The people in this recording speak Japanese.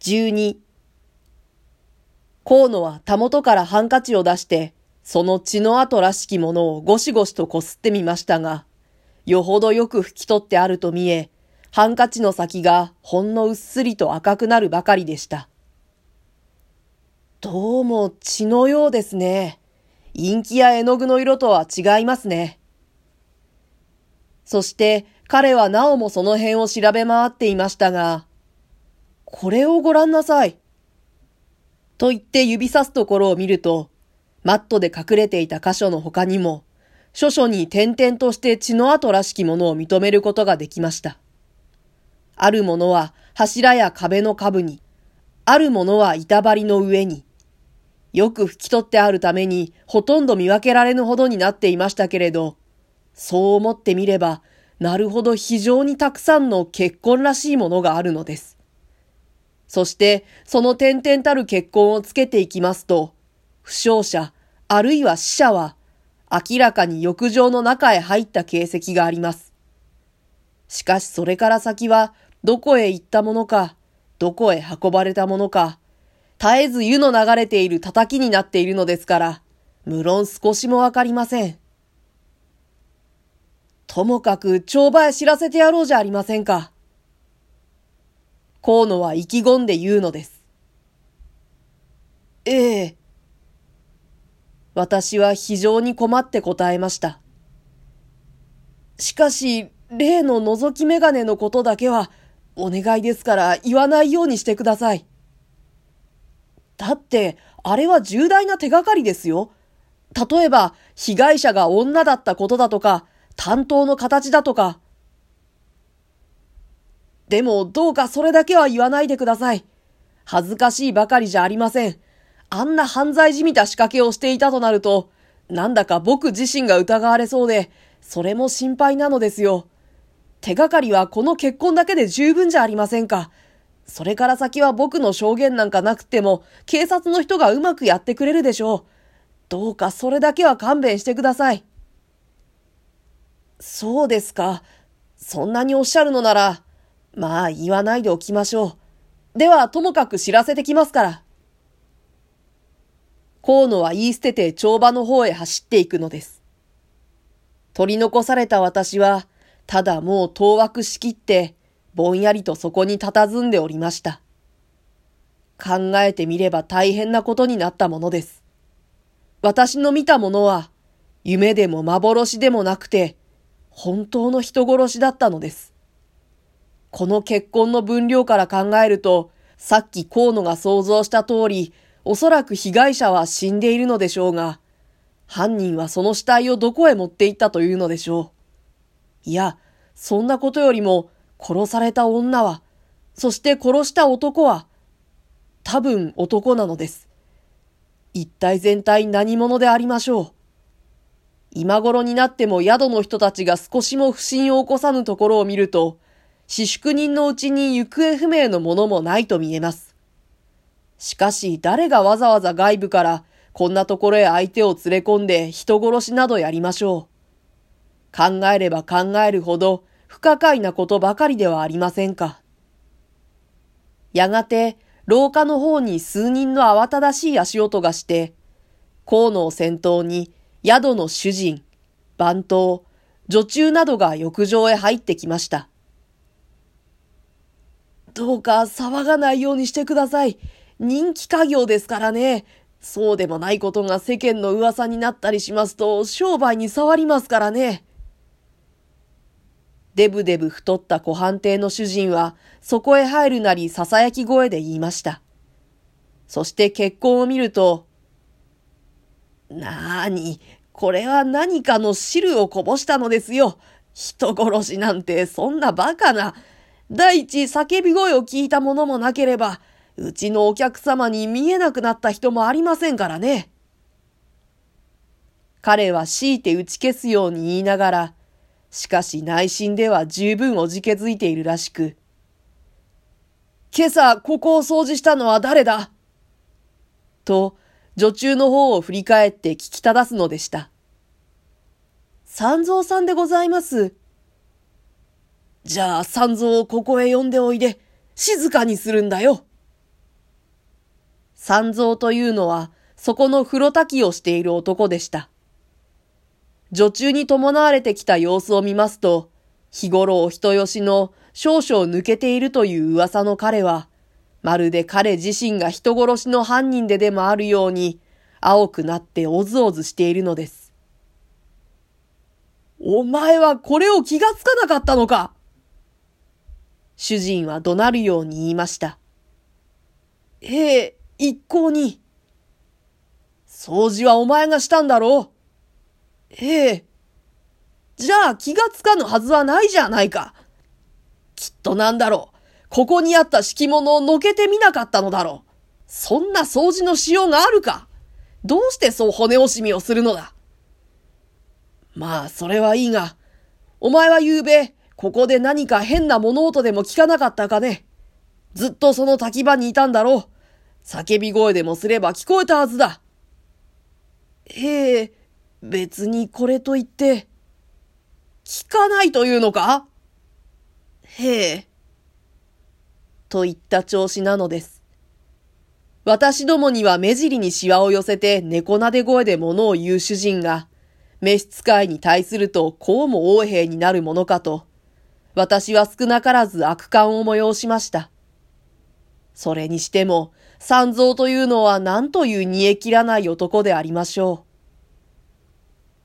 12河野はたもとからハンカチを出して、その血の跡らしきものをゴシゴシとこすってみましたが、よほどよく拭き取ってあると見え、ハンカチの先がほんのうっすりと赤くなるばかりでした。どうも血のようですね。陰気や絵の具の色とは違いますね。そして彼はなおもその辺を調べ回っていましたが、これをご覧なさい。と言って指さすところを見ると、マットで隠れていた箇所の他にも、諸々に点々として血の跡らしきものを認めることができました。あるものは柱や壁の下部に、あるものは板張りの上に、よく拭き取ってあるためにほとんど見分けられぬほどになっていましたけれど、そう思ってみれば、なるほど非常にたくさんの結婚らしいものがあるのです。そして、その点々たる結婚をつけていきますと、負傷者、あるいは死者は、明らかに浴場の中へ入った形跡があります。しかしそれから先は、どこへ行ったものか、どこへ運ばれたものか、絶えず湯の流れている叩きになっているのですから、無論少しもわかりません。ともかく、帳場へ知らせてやろうじゃありませんか。河野は意気込んで言うのです。ええ。私は非常に困って答えました。しかし、例の覗き眼鏡のことだけは、お願いですから言わないようにしてください。だって、あれは重大な手がかりですよ。例えば、被害者が女だったことだとか、担当の形だとか、でもどうかそれだけは言わないでください。恥ずかしいばかりじゃありません。あんな犯罪じみた仕掛けをしていたとなると、なんだか僕自身が疑われそうで、それも心配なのですよ。手がかりはこの結婚だけで十分じゃありませんか。それから先は僕の証言なんかなくても、警察の人がうまくやってくれるでしょう。どうかそれだけは勘弁してください。そうですか。そんなにおっしゃるのなら、まあ言わないでおきましょう。ではともかく知らせてきますから。河野は言い捨てて帳場の方へ走っていくのです。取り残された私は、ただもう当惑しきって、ぼんやりとそこに佇んでおりました。考えてみれば大変なことになったものです。私の見たものは、夢でも幻でもなくて、本当の人殺しだったのです。この結婚の分量から考えると、さっき河野が想像した通り、おそらく被害者は死んでいるのでしょうが、犯人はその死体をどこへ持って行ったというのでしょう。いや、そんなことよりも、殺された女は、そして殺した男は、多分男なのです。一体全体何者でありましょう。今頃になっても宿の人たちが少しも不審を起こさぬところを見ると、私宿人のうちに行方不明のものもないと見えます。しかし誰がわざわざ外部からこんなところへ相手を連れ込んで人殺しなどやりましょう。考えれば考えるほど不可解なことばかりではありませんか。やがて廊下の方に数人の慌ただしい足音がして、河野を先頭に宿の主人、番頭、女中などが浴場へ入ってきました。どうか騒がないようにしてください。人気家業ですからね。そうでもないことが世間の噂になったりしますと、商売に触りますからね。デブデブ太った小判亭の主人は、そこへ入るなり囁き声で言いました。そして結婚を見ると、なーに、これは何かの汁をこぼしたのですよ。人殺しなんてそんな馬鹿な。第一叫び声を聞いたものもなければ、うちのお客様に見えなくなった人もありませんからね。彼は強いて打ち消すように言いながら、しかし内心では十分おじけづいているらしく、今朝ここを掃除したのは誰だ？と、女中の方を振り返って聞きただすのでした。三蔵さんでございます。じゃあ三蔵をここへ呼んでおいで、静かにするんだよ。三蔵というのは、そこの風呂炊きをしている男でした。女中に伴われてきた様子を見ますと、日頃お人よしの少々抜けているという噂の彼は、まるで彼自身が人殺しの犯人ででもあるように、青くなっておずおずしているのです。お前はこれを気がつかなかったのか主人は怒鳴るように言いました。ええ、一向に。掃除はお前がしたんだろうええ。じゃあ気がつかぬはずはないじゃないか。きっとなんだろう。ここにあった敷物をのけてみなかったのだろう。そんな掃除のしようがあるかどうしてそう骨惜しみをするのだまあ、それはいいが、お前は昨べ、ここで何か変な物音でも聞かなかったかねずっとその滝場にいたんだろう。叫び声でもすれば聞こえたはずだ。ええ、別にこれといって、聞かないというのか？へえ。といった調子なのです。私どもには目尻にシワを寄せて猫なで声で物を言う主人が、召使いに対するとこうも横兵になるものかと、私は少なからず悪感を催しました。それにしても、三蔵というのは何という煮え切らない男でありましょう。